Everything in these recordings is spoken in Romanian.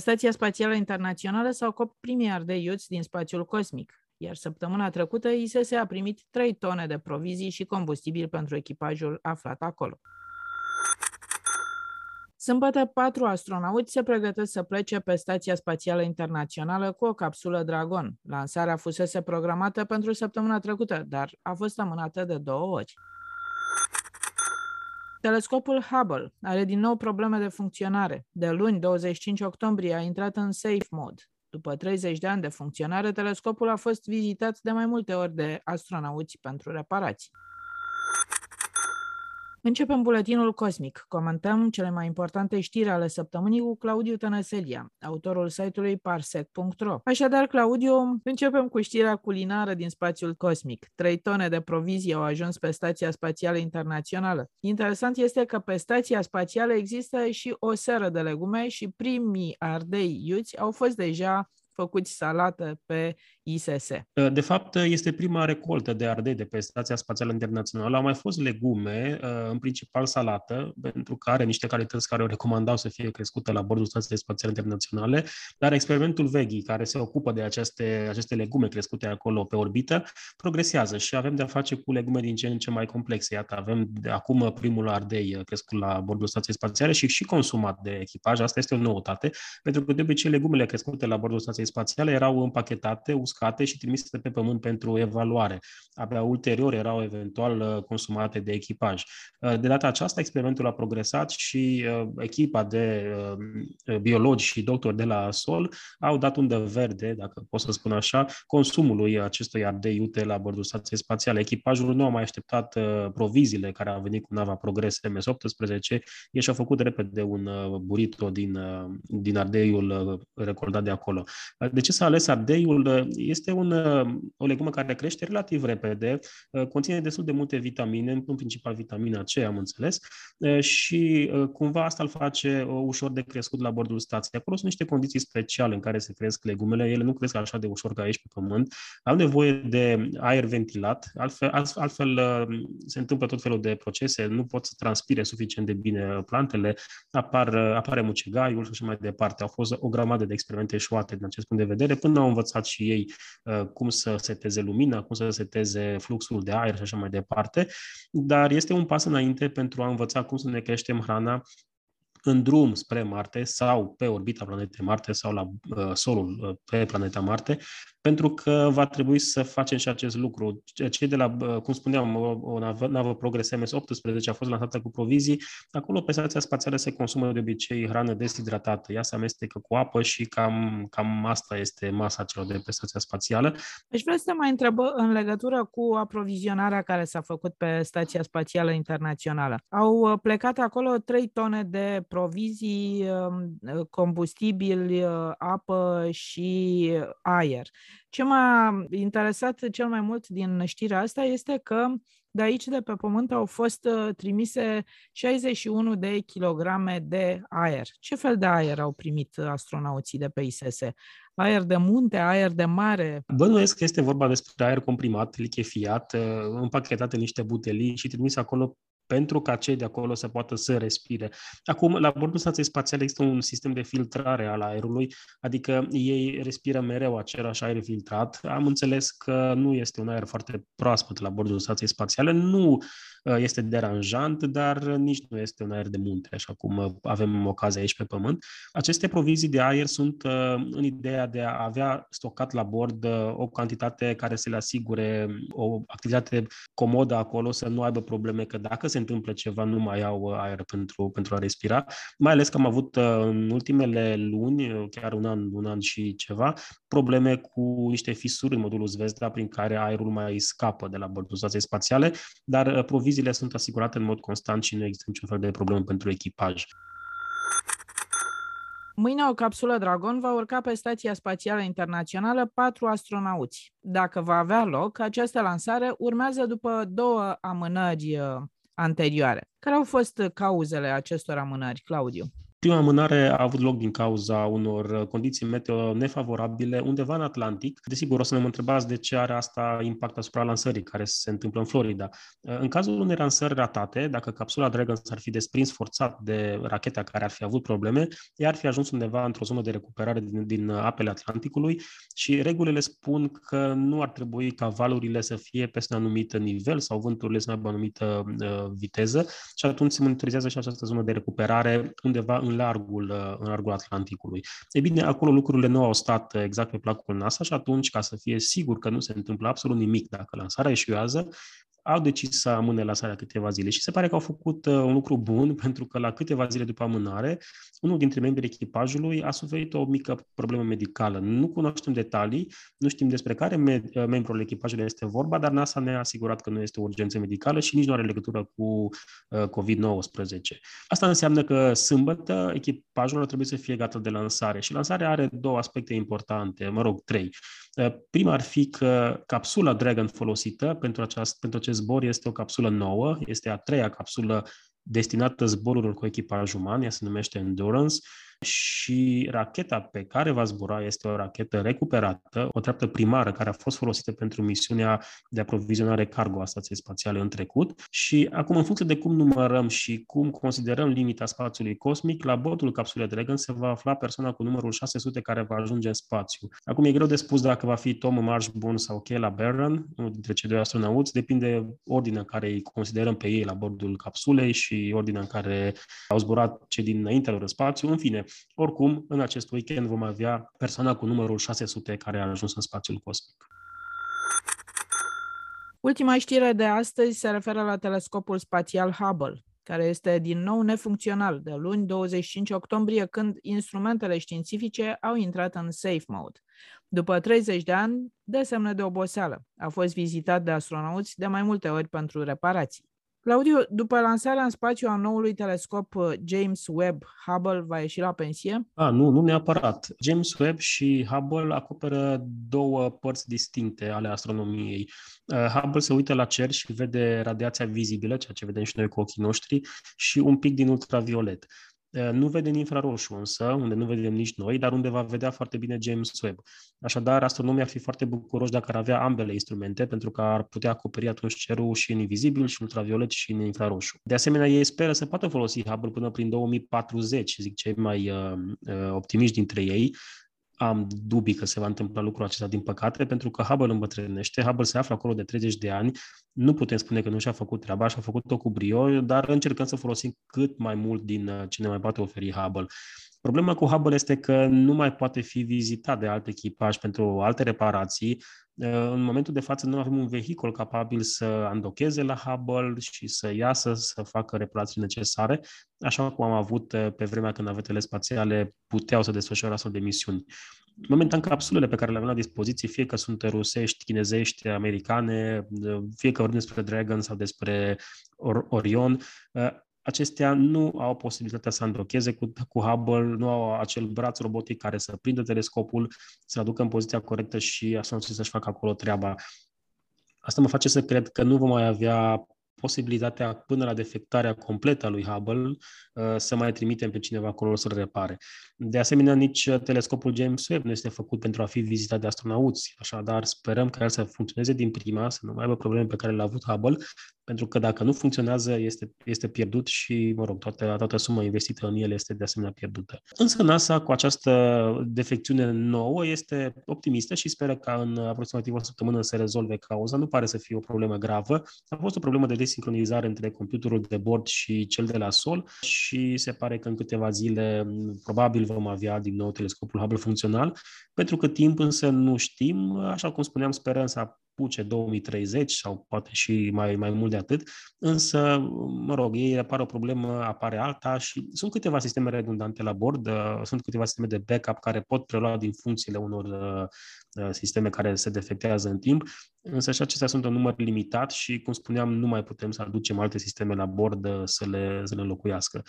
Stația Spațială Internațională s-au copt primii ardei iuți din spațiul cosmic, iar săptămâna trecută ISS a primit 3 tone de provizii și combustibil pentru echipajul aflat acolo. Sâmbătă, patru astronauti se pregătesc să plece pe Stația Spațială Internațională cu o capsulă Dragon. Lansarea fusese programată pentru săptămâna trecută, dar a fost amânată de două ori. Telescopul Hubble are din nou probleme de funcționare. De luni, 25 octombrie, a intrat în safe mode. După 30 de ani de funcționare, telescopul a fost vizitat de mai multe ori de astronauți pentru reparații. Începem buletinul cosmic. Comentăm cele mai importante știri ale săptămânii cu Claudiu Tănăselia, autorul site-ului parsec.ro. Așadar, Claudiu, începem cu știrea culinară din spațiul cosmic. Trei tone de provizii au ajuns pe Stația Spațială Internațională. Interesant este că pe Stația Spațială există și o seră de legume și primii ardei iuți au fost deja făcuți salată pe ISS. De fapt, este prima recoltă de ardei de pe Stația Spațială Internațională. Au mai fost legume, în principal salată, pentru că are niște calități care o recomandau să fie crescute la bordul Stației Spațiale Internaționale, dar experimentul Veghi, care se ocupă de aceste, aceste legume crescute acolo pe orbită, progresează și avem de-a face cu legume din ce în ce mai complexe. Iată, avem de acum primul ardei crescut la bordul Stației Spațiale și și consumat de echipaj. Asta este o noutate, pentru că de obicei legumele crescute la bordul Stației Spațiale erau împachetate, uscate și trimise pe pământ pentru evaluare. Abia ulterior erau eventual consumate de echipaj. De data aceasta, experimentul a progresat și echipa de biologi și doctori de la SOL au dat undă verde, dacă pot să spun așa, consumului acestui ardei iute la bordul stației spațiale. Echipajul nu a mai așteptat proviziile care au venit cu nava Progres MS-18, ei și-au făcut repede un burrito din, din ardeiul recordat de acolo. De ce s-a ales ardeiul? Este un, o legumă care crește relativ repede, conține destul de multe vitamine, în principal vitamina C, am înțeles, și cumva asta îl face ușor de crescut la bordul stației. Acolo sunt niște condiții speciale în care se cresc legumele, ele nu cresc așa de ușor ca aici pe pământ, au nevoie de aer ventilat, altfel, altfel se întâmplă tot felul de procese, nu pot să transpire suficient de bine plantele, apar, apare mucegaiul și așa mai departe. Au fost o grămadă de experimente eșuate din acest punct de vedere, până au învățat și ei uh, cum să seteze lumina, cum să seteze fluxul de aer și așa mai departe, dar este un pas înainte pentru a învăța cum să ne creștem hrana în drum spre Marte sau pe orbita planetei Marte sau la uh, solul uh, pe planeta Marte, pentru că va trebui să facem și acest lucru. Cei de la, uh, cum spuneam, o, o navă, navă Progress MS-18 a fost lansată cu provizii. Acolo, pe stația spațială, se consumă de obicei hrană deshidratată. Ea se amestecă cu apă și cam, cam asta este masa celor de pe stația spațială. Deci vreau să te mai întreb în legătură cu aprovizionarea care s-a făcut pe Stația Spațială Internațională. Au plecat acolo 3 tone de provizii, combustibil, apă și aer. Ce m-a interesat cel mai mult din știrea asta este că de aici, de pe pământ, au fost trimise 61 de kilograme de aer. Ce fel de aer au primit astronauții de pe ISS? Aer de munte, aer de mare? Bănuiesc că este vorba despre aer comprimat, lichefiat, împachetat în niște butelii și trimis acolo pentru ca cei de acolo să poată să respire. Acum, la bordul stației spațiale există un sistem de filtrare al aerului, adică ei respiră mereu același aer filtrat. Am înțeles că nu este un aer foarte proaspăt la bordul stației spațiale, nu este deranjant, dar nici nu este un aer de munte, așa cum avem ocazia aici pe Pământ. Aceste provizii de aer sunt în ideea de a avea stocat la bord o cantitate care să le asigure o activitate comodă acolo, să nu aibă probleme, că dacă se întâmplă ceva, nu mai au aer pentru, pentru a respira. Mai ales că am avut în ultimele luni, chiar un an, un an și ceva, probleme cu niște fisuri în modulul Zvezda prin care aerul mai scapă de la bordul stației spațiale, dar proviziile sunt asigurate în mod constant și nu există niciun fel de problemă pentru echipaj. Mâine o capsulă Dragon va urca pe Stația Spațială Internațională patru astronauți. Dacă va avea loc, această lansare urmează după două amânări uh, anterioare. Care au fost cauzele acestor amânări, Claudiu? Prima amânare a avut loc din cauza unor condiții meteo nefavorabile undeva în Atlantic. Desigur, o să ne întrebați de ce are asta impact asupra lansării care se întâmplă în Florida. În cazul unei lansări ratate, dacă capsula Dragon s-ar fi desprins forțat de racheta care ar fi avut probleme, ea ar fi ajuns undeva într-o zonă de recuperare din, din apele Atlanticului și regulile spun că nu ar trebui ca valurile să fie peste un anumit nivel sau vânturile să aibă o anumită uh, viteză și atunci se monitorizează și această zonă de recuperare undeva în largul, în largul Atlanticului. Ei bine, acolo lucrurile nu au stat exact pe placul NASA și atunci, ca să fie sigur că nu se întâmplă absolut nimic dacă lansarea eșuează, au decis să amâne lansarea câteva zile și se pare că au făcut uh, un lucru bun pentru că la câteva zile după amânare, unul dintre membrii echipajului a suferit o mică problemă medicală. Nu cunoaștem detalii, nu știm despre care me- uh, membru al echipajului este vorba, dar NASA ne-a asigurat că nu este o urgență medicală și nici nu are legătură cu uh, COVID-19. Asta înseamnă că sâmbătă echipajul ar trebui să fie gata de lansare și lansarea are două aspecte importante, mă rog, trei. Uh, prima ar fi că capsula Dragon folosită pentru, aceast, pentru acest zbor este o capsulă nouă, este a treia capsulă destinată zborurilor cu echipaj uman, ea se numește Endurance și racheta pe care va zbura este o rachetă recuperată, o treaptă primară care a fost folosită pentru misiunea de aprovizionare cargo a stației spațiale în trecut și acum în funcție de cum numărăm și cum considerăm limita spațiului cosmic, la bordul capsulei Dragon se va afla persoana cu numărul 600 care va ajunge în spațiu. Acum e greu de spus dacă va fi Tom Marshburn sau Kayla Barron, unul dintre cei doi astronauți, depinde ordinea care îi considerăm pe ei la bordul capsulei și ordinea în care au zburat cei dinainte lor în spațiu. În fine, oricum, în acest weekend vom avea persoana cu numărul 600 care a ajuns în spațiul cosmic. Ultima știre de astăzi se referă la telescopul spațial Hubble, care este din nou nefuncțional de luni 25 octombrie, când instrumentele științifice au intrat în safe mode. După 30 de ani de semne de oboseală, a fost vizitat de astronauți de mai multe ori pentru reparații. Claudiu, după lansarea în spațiu a noului telescop uh, James Webb, Hubble va ieși la pensie? A, nu, nu neapărat. James Webb și Hubble acoperă două părți distincte ale astronomiei. Uh, Hubble se uită la cer și vede radiația vizibilă, ceea ce vedem și noi cu ochii noștri, și un pic din ultraviolet. Nu vede în infraroșu însă, unde nu vedem nici noi, dar unde va vedea foarte bine James Webb. Așadar, astronomii ar fi foarte bucuroși dacă ar avea ambele instrumente, pentru că ar putea acoperi atunci cerul și în invizibil, și ultraviolet, și în infraroșu. De asemenea, ei speră să poată folosi Hubble până prin 2040, zic cei mai uh, uh, optimiști dintre ei, am dubii că se va întâmpla lucrul acesta, din păcate, pentru că Hubble îmbătrânește, Hubble se află acolo de 30 de ani, nu putem spune că nu și-a făcut treaba, și-a făcut-o cu brio, dar încercăm să folosim cât mai mult din uh, ce ne mai poate oferi Hubble. Problema cu Hubble este că nu mai poate fi vizitat de alt echipaj pentru alte reparații. Uh, în momentul de față nu avem un vehicul capabil să andocheze la Hubble și să iasă, să facă reparații necesare, așa cum am avut uh, pe vremea când navetele spațiale puteau să desfășoare astfel de misiuni. Momentan, capsulele pe care le avem la dispoziție, fie că sunt rusești, chinezești, americane, uh, fie că vorbim despre Dragon sau despre Orion, acestea nu au posibilitatea să îndocheze cu, cu Hubble, nu au acel braț robotic care să prindă telescopul, să-l aducă în poziția corectă și așa să-și facă acolo treaba. Asta mă face să cred că nu vom mai avea posibilitatea până la defectarea completă a lui Hubble uh, să mai trimitem pe cineva acolo să-l repare. De asemenea, nici uh, telescopul James Webb nu este făcut pentru a fi vizitat de astronauți, așadar sperăm că el să funcționeze din prima, să nu mai aibă probleme pe care le-a avut Hubble, pentru că dacă nu funcționează, este, este pierdut și, mă rog, toată, toată suma investită în el este de asemenea pierdută. Însă NASA, cu această defecțiune nouă, este optimistă și speră ca în aproximativ o săptămână să rezolve cauza. Nu pare să fie o problemă gravă. A fost o problemă de desincronizare între computerul de bord și cel de la sol și se pare că în câteva zile probabil vom avea din nou telescopul Hubble funcțional. Pentru că timp însă nu știm, așa cum spuneam, sperăm să apuce 2030 sau poate și mai, mai mult de atât, însă, mă rog, ei apare o problemă, apare alta și sunt câteva sisteme redundante la bord, uh, sunt câteva sisteme de backup care pot prelua din funcțiile unor uh, uh, sisteme care se defectează în timp. Însă și acestea sunt un număr limitat și, cum spuneam, nu mai putem să aducem alte sisteme la bord să le, să le înlocuiască.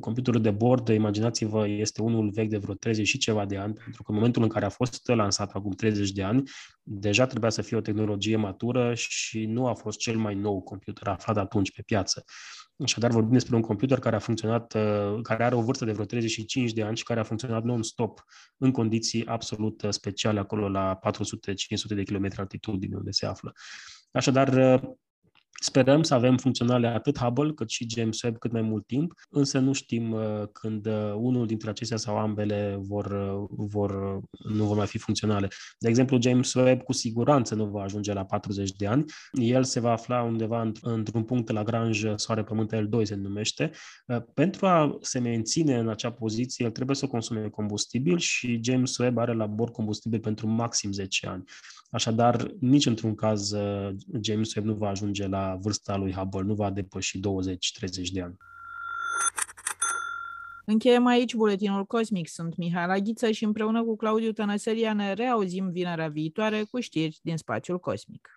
Computerul de bord, imaginați-vă, este unul vechi de vreo 30 și ceva de ani, pentru că în momentul în care a fost lansat acum 30 de ani, deja trebuia să fie o tehnologie matură și nu a fost cel mai nou computer aflat atunci pe piață. Așadar, vorbim despre un computer care a funcționat, uh, care are o vârstă de vreo 35 de ani și care a funcționat non-stop în condiții absolut uh, speciale acolo la 400-500 de km altitudine unde se află. Așadar, uh, Sperăm să avem funcționale atât Hubble cât și James Webb cât mai mult timp, însă nu știm uh, când uh, unul dintre acestea sau ambele vor, uh, vor, nu vor mai fi funcționale. De exemplu, James Webb cu siguranță nu va ajunge la 40 de ani. El se va afla undeva într-un punct la Grange Soare-Pământ L2 se numește. Pentru a se menține în acea poziție, el trebuie să consume combustibil și James Webb are la bord combustibil pentru maxim 10 ani. Așadar, nici într-un caz uh, James Webb nu va ajunge la vârsta lui Hubble, nu va depăși 20-30 de ani. Încheiem aici buletinul cosmic. Sunt Mihai Aghiță și împreună cu Claudiu Tănăselia ne reauzim vinerea viitoare cu știri din spațiul cosmic.